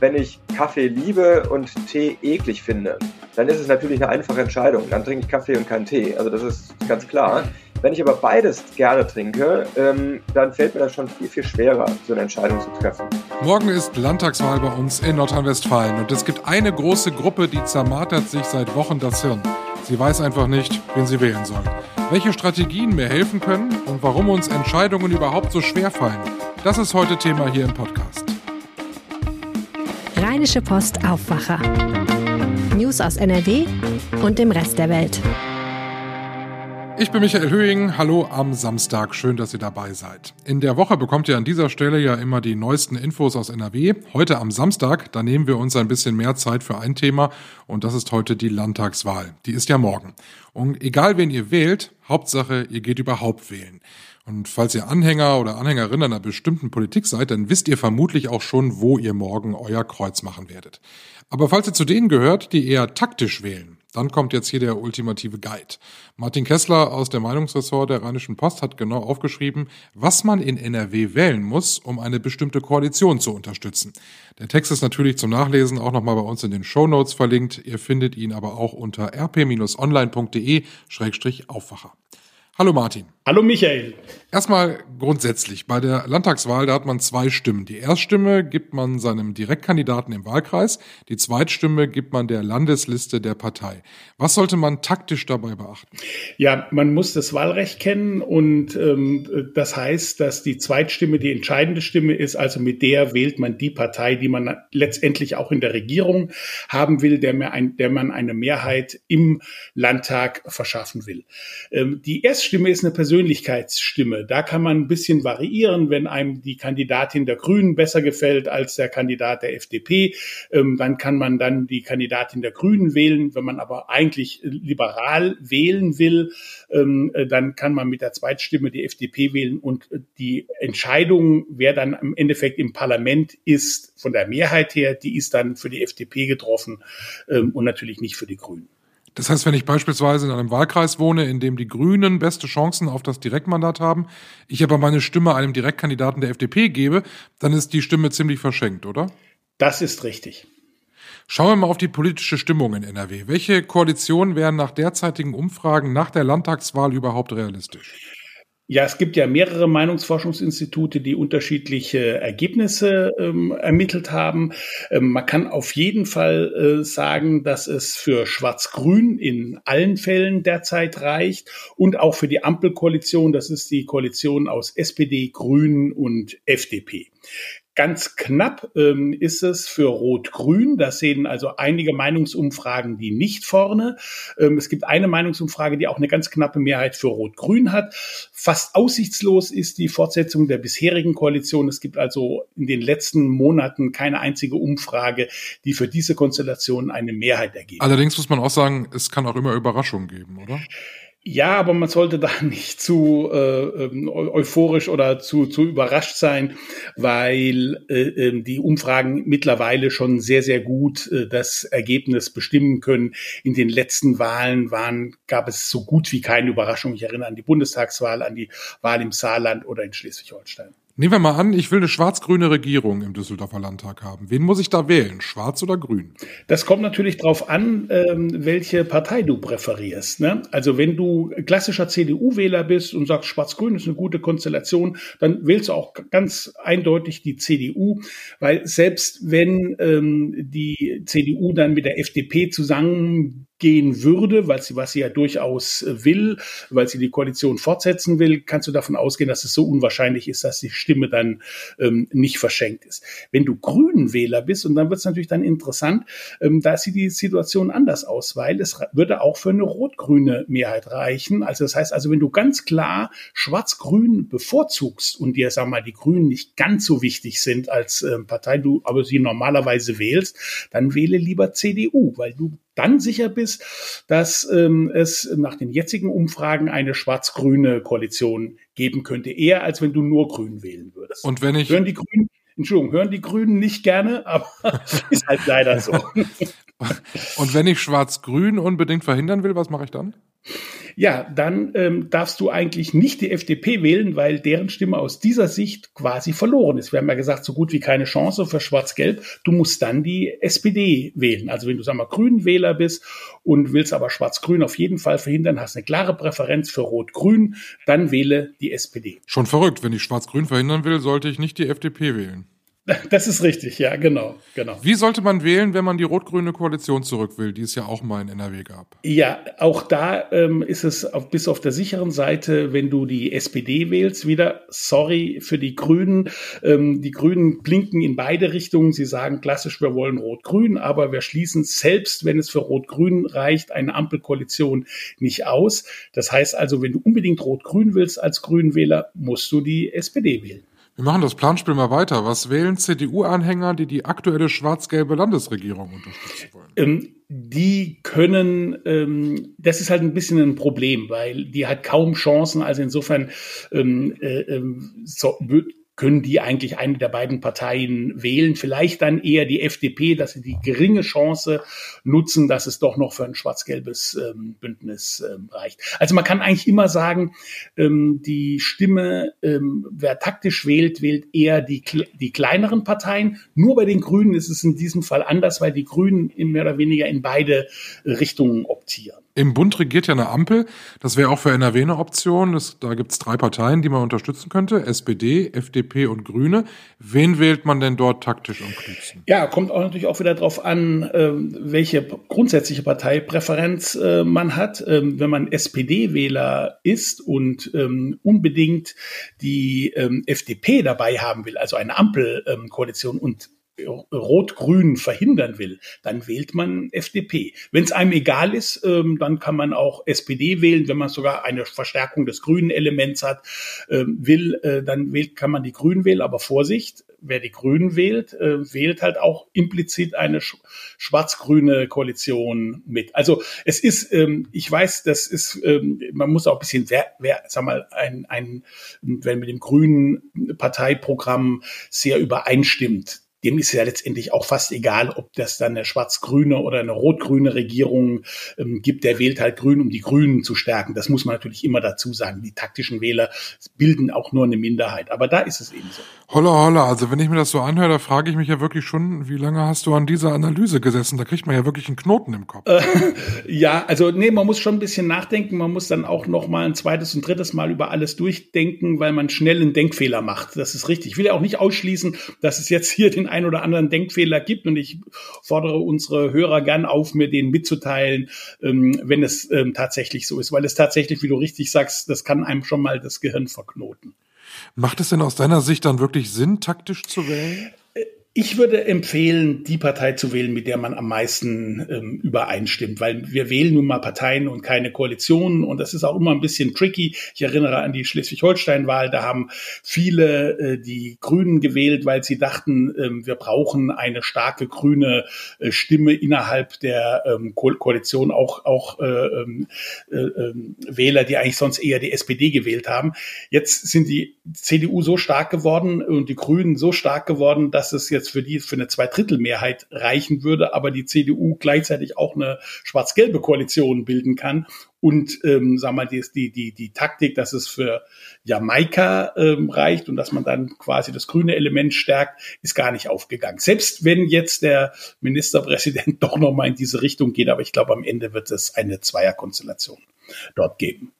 wenn ich Kaffee liebe und Tee eklig finde, dann ist es natürlich eine einfache Entscheidung. Dann trinke ich Kaffee und keinen Tee. Also das ist ganz klar. Wenn ich aber beides gerne trinke, ähm, dann fällt mir das schon viel, viel schwerer, so eine Entscheidung zu treffen. Morgen ist Landtagswahl bei uns in Nordrhein-Westfalen und es gibt eine große Gruppe, die zermartert sich seit Wochen das Hirn. Sie weiß einfach nicht, wen sie wählen soll. Welche Strategien mir helfen können und warum uns Entscheidungen überhaupt so schwer fallen, das ist heute Thema hier im Podcast. Rheinische Post Aufwacher. News aus NRW und dem Rest der Welt. Ich bin Michael Höhing. Hallo am Samstag. Schön, dass ihr dabei seid. In der Woche bekommt ihr an dieser Stelle ja immer die neuesten Infos aus NRW. Heute am Samstag, da nehmen wir uns ein bisschen mehr Zeit für ein Thema und das ist heute die Landtagswahl. Die ist ja morgen. Und egal wen ihr wählt, Hauptsache, ihr geht überhaupt wählen. Und falls ihr Anhänger oder Anhängerin einer bestimmten Politik seid, dann wisst ihr vermutlich auch schon, wo ihr morgen euer Kreuz machen werdet. Aber falls ihr zu denen gehört, die eher taktisch wählen, dann kommt jetzt hier der ultimative Guide. Martin Kessler aus der Meinungsressort der Rheinischen Post hat genau aufgeschrieben, was man in NRW wählen muss, um eine bestimmte Koalition zu unterstützen. Der Text ist natürlich zum Nachlesen auch nochmal bei uns in den Show Notes verlinkt. Ihr findet ihn aber auch unter rp-online.de-aufwacher. Hallo Martin. Hallo Michael. Erstmal grundsätzlich, bei der Landtagswahl, da hat man zwei Stimmen. Die Erststimme gibt man seinem Direktkandidaten im Wahlkreis, die Zweitstimme gibt man der Landesliste der Partei. Was sollte man taktisch dabei beachten? Ja, man muss das Wahlrecht kennen und ähm, das heißt, dass die Zweitstimme die entscheidende Stimme ist, also mit der wählt man die Partei, die man letztendlich auch in der Regierung haben will, der, mehr ein, der man eine Mehrheit im Landtag verschaffen will. Ähm, die Erststimme ist eine Persönlichkeitsstimme. Da kann man ein bisschen variieren, wenn einem die Kandidatin der Grünen besser gefällt als der Kandidat der FDP, ähm, dann kann man dann die Kandidatin der Grünen wählen. Wenn man aber eigentlich liberal wählen will, ähm, äh, dann kann man mit der Zweitstimme die FDP wählen und die Entscheidung, wer dann im Endeffekt im Parlament ist, von der Mehrheit her, die ist dann für die FDP getroffen ähm, und natürlich nicht für die Grünen. Das heißt, wenn ich beispielsweise in einem Wahlkreis wohne, in dem die Grünen beste Chancen auf das Direktmandat haben, ich aber meine Stimme einem Direktkandidaten der FDP gebe, dann ist die Stimme ziemlich verschenkt, oder? Das ist richtig. Schauen wir mal auf die politische Stimmung in NRW. Welche Koalitionen wären nach derzeitigen Umfragen nach der Landtagswahl überhaupt realistisch? Ja, es gibt ja mehrere Meinungsforschungsinstitute, die unterschiedliche Ergebnisse ähm, ermittelt haben. Ähm, man kann auf jeden Fall äh, sagen, dass es für Schwarz-Grün in allen Fällen derzeit reicht und auch für die Ampelkoalition, das ist die Koalition aus SPD, Grünen und FDP. Ganz knapp ähm, ist es für Rot-Grün. Das sehen also einige Meinungsumfragen, die nicht vorne. Ähm, es gibt eine Meinungsumfrage, die auch eine ganz knappe Mehrheit für Rot-Grün hat. Fast aussichtslos ist die Fortsetzung der bisherigen Koalition. Es gibt also in den letzten Monaten keine einzige Umfrage, die für diese Konstellation eine Mehrheit ergibt. Allerdings muss man auch sagen, es kann auch immer Überraschungen geben, oder? Ja, aber man sollte da nicht zu äh, ähm, euphorisch oder zu, zu überrascht sein, weil äh, ähm, die Umfragen mittlerweile schon sehr, sehr gut äh, das Ergebnis bestimmen können. In den letzten Wahlen waren, gab es so gut wie keine Überraschung. Ich erinnere an die Bundestagswahl, an die Wahl im Saarland oder in Schleswig-Holstein. Nehmen wir mal an, ich will eine schwarz-grüne Regierung im Düsseldorfer Landtag haben. Wen muss ich da wählen? Schwarz oder grün? Das kommt natürlich darauf an, ähm, welche Partei du präferierst. Ne? Also wenn du klassischer CDU-Wähler bist und sagst, schwarz-grün ist eine gute Konstellation, dann wählst du auch ganz eindeutig die CDU, weil selbst wenn ähm, die CDU dann mit der FDP zusammen gehen würde, weil sie, was sie ja durchaus äh, will, weil sie die Koalition fortsetzen will, kannst du davon ausgehen, dass es so unwahrscheinlich ist, dass die Stimme dann ähm, nicht verschenkt ist. Wenn du Grünenwähler bist, und dann wird es natürlich dann interessant, ähm, da sieht die Situation anders aus, weil es würde auch für eine rot-grüne Mehrheit reichen. Also das heißt also, wenn du ganz klar schwarz-grün bevorzugst und dir, sag mal, die Grünen nicht ganz so wichtig sind als äh, Partei, du aber sie normalerweise wählst, dann wähle lieber CDU, weil du dann sicher bist, dass ähm, es nach den jetzigen Umfragen eine schwarz-grüne Koalition geben könnte, eher als wenn du nur Grün wählen würdest. Und wenn ich hören die Grünen, Entschuldigung, hören die Grünen nicht gerne, aber ist halt leider so. Und wenn ich schwarz-grün unbedingt verhindern will, was mache ich dann? Ja, dann ähm, darfst du eigentlich nicht die FDP wählen, weil deren Stimme aus dieser Sicht quasi verloren ist. Wir haben ja gesagt, so gut wie keine Chance für Schwarz-Gelb. Du musst dann die SPD wählen. Also wenn du, sag mal, Grünwähler bist und willst aber Schwarz-Grün auf jeden Fall verhindern, hast eine klare Präferenz für Rot-Grün, dann wähle die SPD. Schon verrückt. Wenn ich Schwarz-Grün verhindern will, sollte ich nicht die FDP wählen. Das ist richtig, ja, genau, genau. Wie sollte man wählen, wenn man die rot-grüne Koalition zurück will, die es ja auch mal in NRW gab? Ja, auch da ähm, ist es auf, bis auf der sicheren Seite, wenn du die SPD wählst, wieder sorry für die Grünen. Ähm, die Grünen blinken in beide Richtungen. Sie sagen klassisch, wir wollen rot-grün, aber wir schließen selbst, wenn es für rot-grün reicht, eine Ampelkoalition nicht aus. Das heißt also, wenn du unbedingt rot-grün willst als Grünwähler, musst du die SPD wählen. Wir machen das Planspiel mal weiter. Was wählen CDU-Anhänger, die die aktuelle schwarz-gelbe Landesregierung unterstützen wollen? Ähm, die können, ähm, das ist halt ein bisschen ein Problem, weil die hat kaum Chancen. Also insofern ähm, äh, ähm, so, können die eigentlich eine der beiden Parteien wählen. Vielleicht dann eher die FDP, dass sie die geringe Chance nutzen, dass es doch noch für ein schwarz-gelbes ähm, Bündnis ähm, reicht. Also man kann eigentlich immer sagen, ähm, die Stimme, ähm, wer taktisch wählt, wählt eher die, die kleineren Parteien. Nur bei den Grünen ist es in diesem Fall anders, weil die Grünen mehr oder weniger in beide Richtungen optieren. Im Bund regiert ja eine Ampel. Das wäre auch für NRW eine Option. Das, da gibt es drei Parteien, die man unterstützen könnte. SPD, FDP und Grüne. Wen wählt man denn dort taktisch am klügsten? Ja, kommt auch natürlich auch wieder darauf an, ähm, welche grundsätzliche Parteipräferenz äh, man hat. Ähm, wenn man SPD-Wähler ist und ähm, unbedingt die FDP dabei haben will, also eine Ampelkoalition und Rot-Grün verhindern will, dann wählt man FDP. Wenn es einem egal ist, ähm, dann kann man auch SPD wählen. Wenn man sogar eine Verstärkung des grünen Elements hat, ähm, will, äh, dann wählt, kann man die Grünen wählen. Aber Vorsicht, wer die Grünen wählt, äh, wählt halt auch implizit eine sch schwarz-grüne Koalition mit. Also es ist, ähm, ich weiß, das ist, ähm, man muss auch ein bisschen, wer, wer sag mal, ein, ein, wenn mit dem grünen Parteiprogramm sehr übereinstimmt, dem ist ja letztendlich auch fast egal, ob das dann eine schwarz-grüne oder eine rot-grüne Regierung ähm, gibt. Der wählt halt grün, um die Grünen zu stärken. Das muss man natürlich immer dazu sagen. Die taktischen Wähler bilden auch nur eine Minderheit. Aber da ist es eben so. Holla, holla. Also wenn ich mir das so anhöre, da frage ich mich ja wirklich schon, wie lange hast du an dieser Analyse gesessen? Da kriegt man ja wirklich einen Knoten im Kopf. Äh, ja, also nee, man muss schon ein bisschen nachdenken. Man muss dann auch noch mal ein zweites und drittes Mal über alles durchdenken, weil man schnell einen Denkfehler macht. Das ist richtig. Ich will ja auch nicht ausschließen, dass es jetzt hier den ein oder anderen Denkfehler gibt. Und ich fordere unsere Hörer gern auf, mir den mitzuteilen, ähm, wenn es ähm, tatsächlich so ist. Weil es tatsächlich, wie du richtig sagst, das kann einem schon mal das Gehirn verknoten. Macht es denn aus deiner Sicht dann wirklich Sinn, taktisch zu wählen? Ich würde empfehlen, die Partei zu wählen, mit der man am meisten ähm, übereinstimmt, weil wir wählen nun mal Parteien und keine Koalitionen und das ist auch immer ein bisschen tricky. Ich erinnere an die Schleswig-Holstein-Wahl, da haben viele äh, die Grünen gewählt, weil sie dachten, ähm, wir brauchen eine starke grüne äh, Stimme innerhalb der ähm, Ko Koalition, auch, auch äh, ähm, äh, ähm, Wähler, die eigentlich sonst eher die SPD gewählt haben. Jetzt sind die CDU so stark geworden und die Grünen so stark geworden, dass es jetzt jetzt für die für eine Zweidrittelmehrheit reichen würde, aber die CDU gleichzeitig auch eine schwarz-gelbe Koalition bilden kann. Und ähm, sag mal, die, die, die, die Taktik, dass es für Jamaika ähm, reicht und dass man dann quasi das grüne Element stärkt, ist gar nicht aufgegangen. Selbst wenn jetzt der Ministerpräsident doch nochmal in diese Richtung geht, aber ich glaube, am Ende wird es eine Zweierkonstellation dort geben.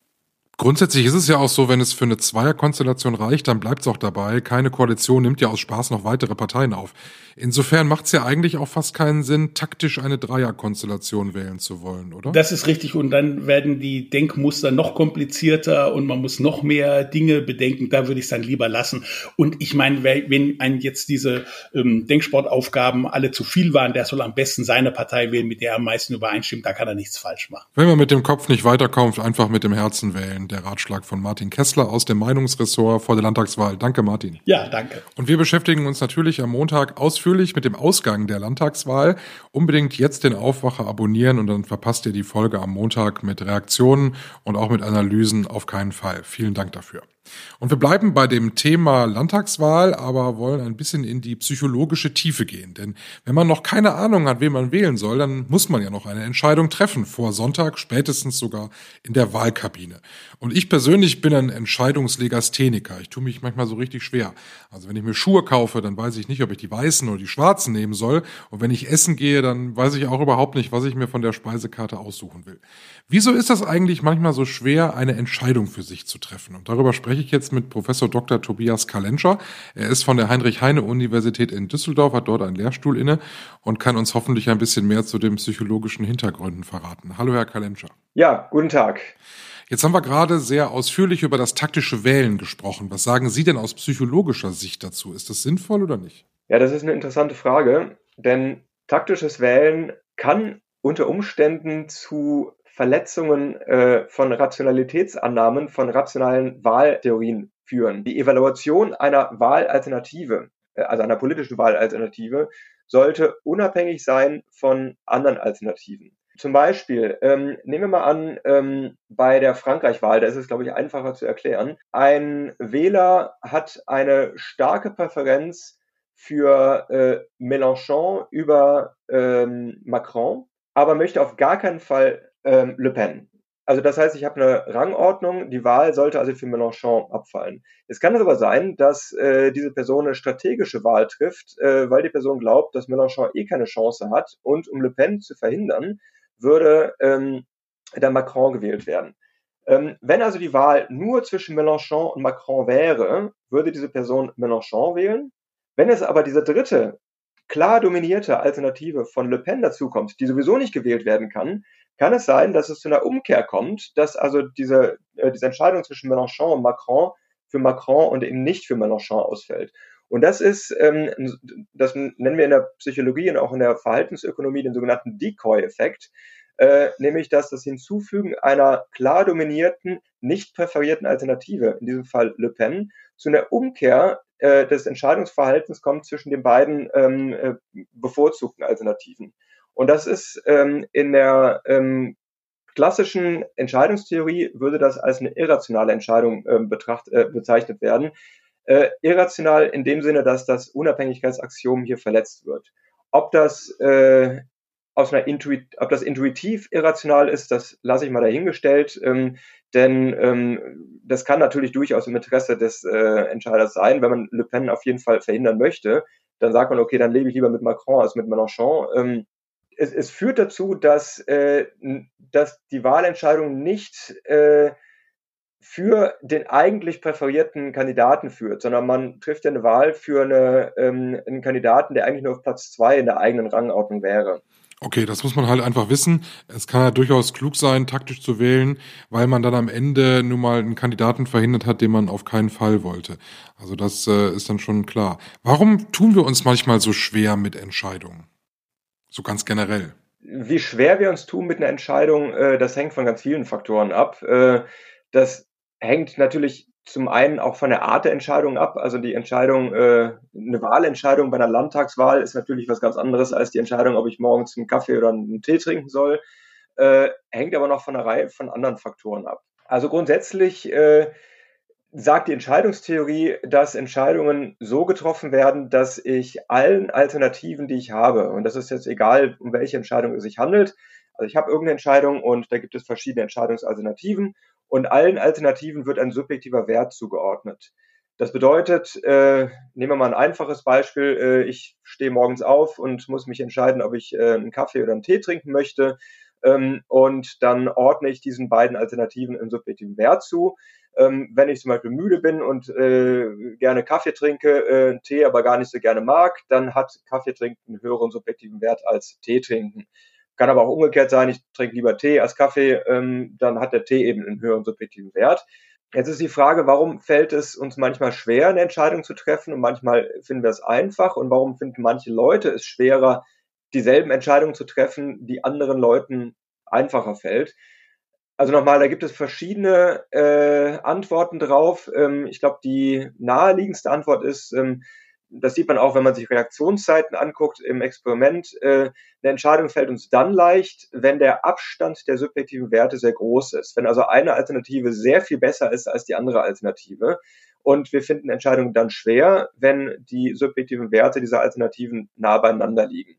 Grundsätzlich ist es ja auch so, wenn es für eine Zweierkonstellation reicht, dann bleibt es auch dabei. Keine Koalition nimmt ja aus Spaß noch weitere Parteien auf. Insofern macht es ja eigentlich auch fast keinen Sinn, taktisch eine Dreierkonstellation wählen zu wollen, oder? Das ist richtig. Und dann werden die Denkmuster noch komplizierter und man muss noch mehr Dinge bedenken. Da würde ich es dann lieber lassen. Und ich meine, wenn einem jetzt diese ähm, Denksportaufgaben alle zu viel waren, der soll am besten seine Partei wählen, mit der er am meisten übereinstimmt. Da kann er nichts falsch machen. Wenn man mit dem Kopf nicht weiterkommt, einfach mit dem Herzen wählen der Ratschlag von Martin Kessler aus dem Meinungsressort vor der Landtagswahl. Danke, Martin. Ja, danke. Und wir beschäftigen uns natürlich am Montag ausführlich mit dem Ausgang der Landtagswahl. Unbedingt jetzt den Aufwacher abonnieren und dann verpasst ihr die Folge am Montag mit Reaktionen und auch mit Analysen auf keinen Fall. Vielen Dank dafür. Und wir bleiben bei dem Thema Landtagswahl, aber wollen ein bisschen in die psychologische Tiefe gehen. Denn wenn man noch keine Ahnung hat, wen man wählen soll, dann muss man ja noch eine Entscheidung treffen, vor Sonntag, spätestens sogar in der Wahlkabine. Und ich persönlich bin ein Entscheidungslegastheniker. Ich tue mich manchmal so richtig schwer. Also wenn ich mir Schuhe kaufe, dann weiß ich nicht, ob ich die weißen oder die schwarzen nehmen soll. Und wenn ich essen gehe, dann weiß ich auch überhaupt nicht, was ich mir von der Speisekarte aussuchen will. Wieso ist das eigentlich manchmal so schwer, eine Entscheidung für sich zu treffen? Und darüber spreche ich jetzt mit Professor Dr. Tobias Kalenscher. Er ist von der Heinrich-Heine-Universität in Düsseldorf, hat dort einen Lehrstuhl inne und kann uns hoffentlich ein bisschen mehr zu den psychologischen Hintergründen verraten. Hallo, Herr Kalenscher. Ja, guten Tag. Jetzt haben wir gerade sehr ausführlich über das taktische Wählen gesprochen. Was sagen Sie denn aus psychologischer Sicht dazu? Ist das sinnvoll oder nicht? Ja, das ist eine interessante Frage, denn taktisches Wählen kann unter Umständen zu Verletzungen äh, von Rationalitätsannahmen, von rationalen Wahltheorien führen. Die Evaluation einer Wahlalternative, äh, also einer politischen Wahlalternative, sollte unabhängig sein von anderen Alternativen. Zum Beispiel, ähm, nehmen wir mal an, ähm, bei der Frankreich-Wahl, da ist es, glaube ich, einfacher zu erklären. Ein Wähler hat eine starke Präferenz für äh, Mélenchon über ähm, Macron, aber möchte auf gar keinen Fall ähm, Le Pen. Also das heißt, ich habe eine Rangordnung, die Wahl sollte also für Mélenchon abfallen. Es kann aber sein, dass äh, diese Person eine strategische Wahl trifft, äh, weil die Person glaubt, dass Mélenchon eh keine Chance hat und um Le Pen zu verhindern, würde ähm, der Macron gewählt werden. Ähm, wenn also die Wahl nur zwischen Mélenchon und Macron wäre, würde diese Person Mélenchon wählen. Wenn es aber diese dritte klar dominierte Alternative von Le Pen dazukommt, die sowieso nicht gewählt werden kann, kann es sein, dass es zu einer Umkehr kommt, dass also diese, äh, diese Entscheidung zwischen Mélenchon und Macron für Macron und eben nicht für Mélenchon ausfällt. Und das ist, ähm, das nennen wir in der Psychologie und auch in der Verhaltensökonomie den sogenannten Decoy-Effekt, äh, nämlich dass das Hinzufügen einer klar dominierten, nicht präferierten Alternative, in diesem Fall Le Pen, zu einer Umkehr äh, des Entscheidungsverhaltens kommt zwischen den beiden ähm, äh, bevorzugten Alternativen. Und das ist ähm, in der klassischen Entscheidungstheorie würde das als eine irrationale Entscheidung äh, betracht, äh, bezeichnet werden. Äh, irrational in dem Sinne, dass das Unabhängigkeitsaxiom hier verletzt wird. Ob das äh, aus einer Intuit ob das intuitiv irrational ist, das lasse ich mal dahingestellt, ähm, denn ähm, das kann natürlich durchaus im Interesse des äh, Entscheiders sein, wenn man Le Pen auf jeden Fall verhindern möchte, dann sagt man, okay, dann lebe ich lieber mit Macron als mit Mélenchon. Ähm, es, es führt dazu, dass, äh, dass die Wahlentscheidung nicht äh, für den eigentlich präferierten Kandidaten führt, sondern man trifft ja eine Wahl für eine, ähm, einen Kandidaten, der eigentlich nur auf Platz zwei in der eigenen Rangordnung wäre. Okay, das muss man halt einfach wissen. Es kann ja durchaus klug sein, taktisch zu wählen, weil man dann am Ende nur mal einen Kandidaten verhindert hat, den man auf keinen Fall wollte. Also das äh, ist dann schon klar. Warum tun wir uns manchmal so schwer mit Entscheidungen? So ganz generell. Wie schwer wir uns tun mit einer Entscheidung, äh, das hängt von ganz vielen Faktoren ab. Äh, das hängt natürlich zum einen auch von der Art der Entscheidung ab. Also die Entscheidung, äh, eine Wahlentscheidung bei einer Landtagswahl ist natürlich was ganz anderes als die Entscheidung, ob ich morgens einen Kaffee oder einen Tee trinken soll. Äh, hängt aber noch von einer Reihe von anderen Faktoren ab. Also grundsätzlich äh, sagt die Entscheidungstheorie, dass Entscheidungen so getroffen werden, dass ich allen Alternativen, die ich habe, und das ist jetzt egal, um welche Entscheidung es sich handelt, also ich habe irgendeine Entscheidung und da gibt es verschiedene Entscheidungsalternativen und allen Alternativen wird ein subjektiver Wert zugeordnet. Das bedeutet, äh, nehmen wir mal ein einfaches Beispiel, äh, ich stehe morgens auf und muss mich entscheiden, ob ich äh, einen Kaffee oder einen Tee trinken möchte. Ähm, und dann ordne ich diesen beiden Alternativen einen subjektiven Wert zu. Ähm, wenn ich zum Beispiel müde bin und äh, gerne Kaffee trinke, äh, Tee aber gar nicht so gerne mag, dann hat Kaffee trinken einen höheren subjektiven Wert als Tee trinken. Kann aber auch umgekehrt sein, ich trinke lieber Tee als Kaffee, ähm, dann hat der Tee eben einen höheren subjektiven Wert. Jetzt ist die Frage, warum fällt es uns manchmal schwer, eine Entscheidung zu treffen und manchmal finden wir es einfach und warum finden manche Leute es schwerer, dieselben Entscheidungen zu treffen, die anderen Leuten einfacher fällt. Also nochmal, da gibt es verschiedene äh, Antworten drauf. Ähm, ich glaube, die naheliegendste Antwort ist, ähm, das sieht man auch, wenn man sich Reaktionszeiten anguckt im Experiment, äh, eine Entscheidung fällt uns dann leicht, wenn der Abstand der subjektiven Werte sehr groß ist. Wenn also eine Alternative sehr viel besser ist als die andere Alternative. Und wir finden Entscheidungen dann schwer, wenn die subjektiven Werte dieser Alternativen nah beieinander liegen.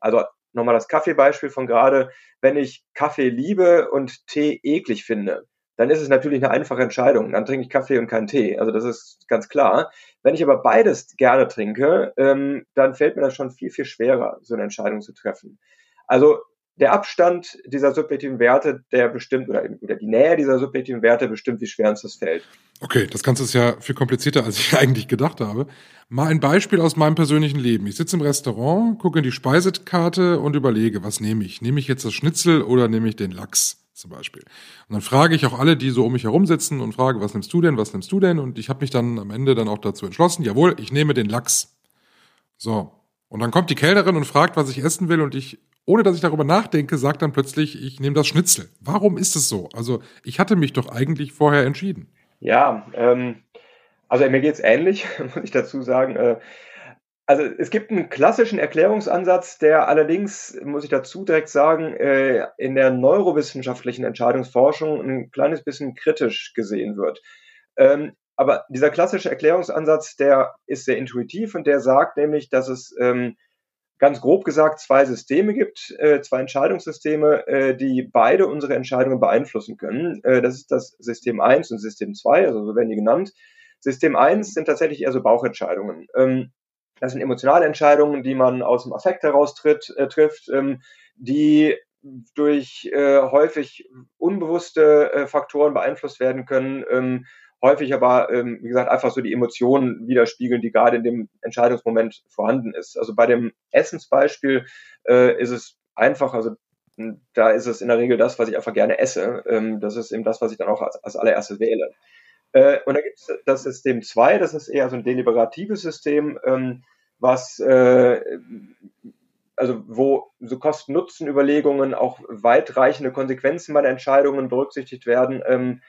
Also nochmal das Kaffeebeispiel von gerade. Wenn ich Kaffee liebe und Tee eklig finde, dann ist es natürlich eine einfache Entscheidung. Dann trinke ich Kaffee und keinen Tee. Also das ist ganz klar. Wenn ich aber beides gerne trinke, ähm, dann fällt mir das schon viel, viel schwerer, so eine Entscheidung zu treffen. Also der Abstand dieser subjektiven Werte, der bestimmt, oder, oder die Nähe dieser subjektiven Werte bestimmt, wie schwer uns das fällt. Okay, das Ganze ist ja viel komplizierter, als ich eigentlich gedacht habe. Mal ein Beispiel aus meinem persönlichen Leben. Ich sitze im Restaurant, gucke in die Speisekarte und überlege, was nehme ich? Nehme ich jetzt das Schnitzel oder nehme ich den Lachs? zum Beispiel. Und dann frage ich auch alle, die so um mich herum sitzen und frage, was nimmst du denn, was nimmst du denn? Und ich habe mich dann am Ende dann auch dazu entschlossen, jawohl, ich nehme den Lachs. So. Und dann kommt die Kellnerin und fragt, was ich essen will und ich, ohne dass ich darüber nachdenke, sagt dann plötzlich, ich nehme das Schnitzel. Warum ist es so? Also ich hatte mich doch eigentlich vorher entschieden. Ja, ähm, also mir geht's ähnlich, muss ich dazu sagen. Äh, also es gibt einen klassischen Erklärungsansatz, der allerdings, muss ich dazu direkt sagen, äh, in der neurowissenschaftlichen Entscheidungsforschung ein kleines bisschen kritisch gesehen wird. Ähm, aber dieser klassische Erklärungsansatz, der ist sehr intuitiv und der sagt nämlich, dass es ähm, ganz grob gesagt zwei Systeme gibt, äh, zwei Entscheidungssysteme, äh, die beide unsere Entscheidungen beeinflussen können. das ist das System 1 und System 2, also so werden die genannt. System 1 sind tatsächlich eher so Bauchentscheidungen. Ähm, das sind emotionale Entscheidungen, die man aus dem Affekt heraus tritt, äh, trifft, ähm, die durch äh, häufig unbewusste äh, Faktoren beeinflusst werden können, ähm, häufig aber, ähm, wie gesagt, einfach so die Emotionen widerspiegeln, die gerade in dem Entscheidungsmoment vorhanden ist. Also bei dem Essensbeispiel äh, ist es einfach, also da ist es in der Regel das, was ich einfach gerne esse. Ähm, das ist eben das, was ich dann auch als, als allererstes wähle. Äh, und da gibt es das System 2, das ist eher so ein deliberatives System, ähm, was äh, also wo so Kosten-Nutzen-Überlegungen auch weitreichende Konsequenzen meiner Entscheidungen berücksichtigt werden. Ähm,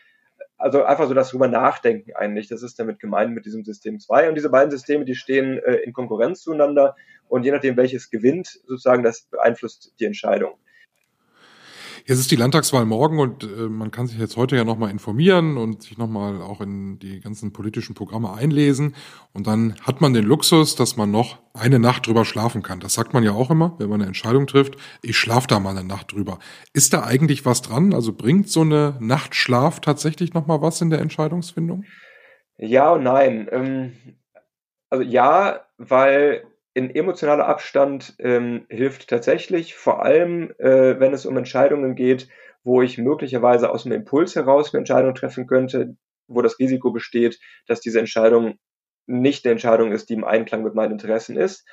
also einfach so das drüber nachdenken eigentlich. Das ist damit gemeint mit diesem System 2. Und diese beiden Systeme, die stehen äh, in Konkurrenz zueinander. Und je nachdem, welches gewinnt, sozusagen, das beeinflusst die Entscheidung. Jetzt ist die Landtagswahl morgen und äh, man kann sich jetzt heute ja nochmal informieren und sich nochmal auch in die ganzen politischen Programme einlesen. Und dann hat man den Luxus, dass man noch eine Nacht drüber schlafen kann. Das sagt man ja auch immer, wenn man eine Entscheidung trifft. Ich schlafe da mal eine Nacht drüber. Ist da eigentlich was dran? Also bringt so eine Nachtschlaf tatsächlich nochmal was in der Entscheidungsfindung? Ja und nein. Ähm, also ja, weil in emotionaler Abstand ähm, hilft tatsächlich, vor allem äh, wenn es um Entscheidungen geht, wo ich möglicherweise aus dem Impuls heraus eine Entscheidung treffen könnte, wo das Risiko besteht, dass diese Entscheidung nicht eine Entscheidung ist, die im Einklang mit meinen Interessen ist.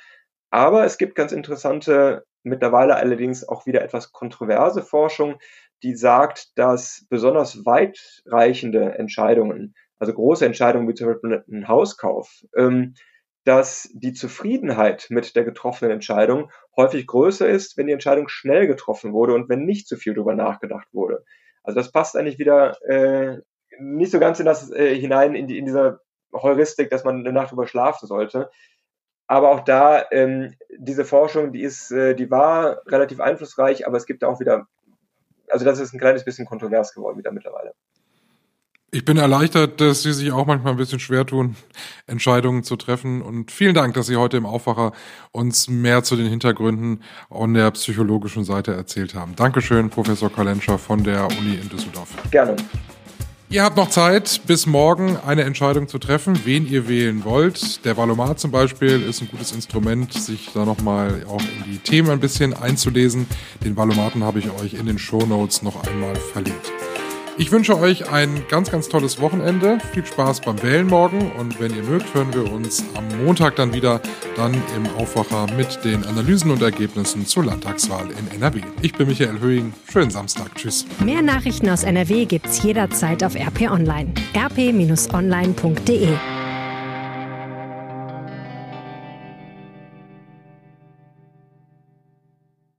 Aber es gibt ganz interessante, mittlerweile allerdings auch wieder etwas kontroverse Forschung, die sagt, dass besonders weitreichende Entscheidungen, also große Entscheidungen wie zum Beispiel ein Hauskauf, ähm, dass die Zufriedenheit mit der getroffenen Entscheidung häufig größer ist, wenn die Entscheidung schnell getroffen wurde und wenn nicht zu viel darüber nachgedacht wurde. Also das passt eigentlich wieder äh, nicht so ganz in das äh, hinein, in, die, in dieser Heuristik, dass man eine Nacht drüber schlafen sollte. Aber auch da, ähm, diese Forschung, die ist, äh, die war relativ einflussreich, aber es gibt auch wieder, also das ist ein kleines bisschen kontrovers geworden wieder mittlerweile. Ich bin erleichtert, dass Sie sich auch manchmal ein bisschen schwer tun, Entscheidungen zu treffen. Und vielen Dank, dass Sie heute im Aufwacher uns mehr zu den Hintergründen und der psychologischen Seite erzählt haben. Dankeschön, Professor Kalenscher von der Uni in Düsseldorf. Gerne. Ihr habt noch Zeit, bis morgen eine Entscheidung zu treffen, wen ihr wählen wollt. Der Valomat zum Beispiel ist ein gutes Instrument, sich da nochmal auch in die Themen ein bisschen einzulesen. Den Valomaten habe ich euch in den Show Notes noch einmal verlinkt. Ich wünsche euch ein ganz, ganz tolles Wochenende. Viel Spaß beim Wählen morgen. Und wenn ihr mögt, hören wir uns am Montag dann wieder, dann im Aufwacher mit den Analysen und Ergebnissen zur Landtagswahl in NRW. Ich bin Michael Höhing. Schönen Samstag. Tschüss. Mehr Nachrichten aus NRW gibt's jederzeit auf RP Online. rp-online.de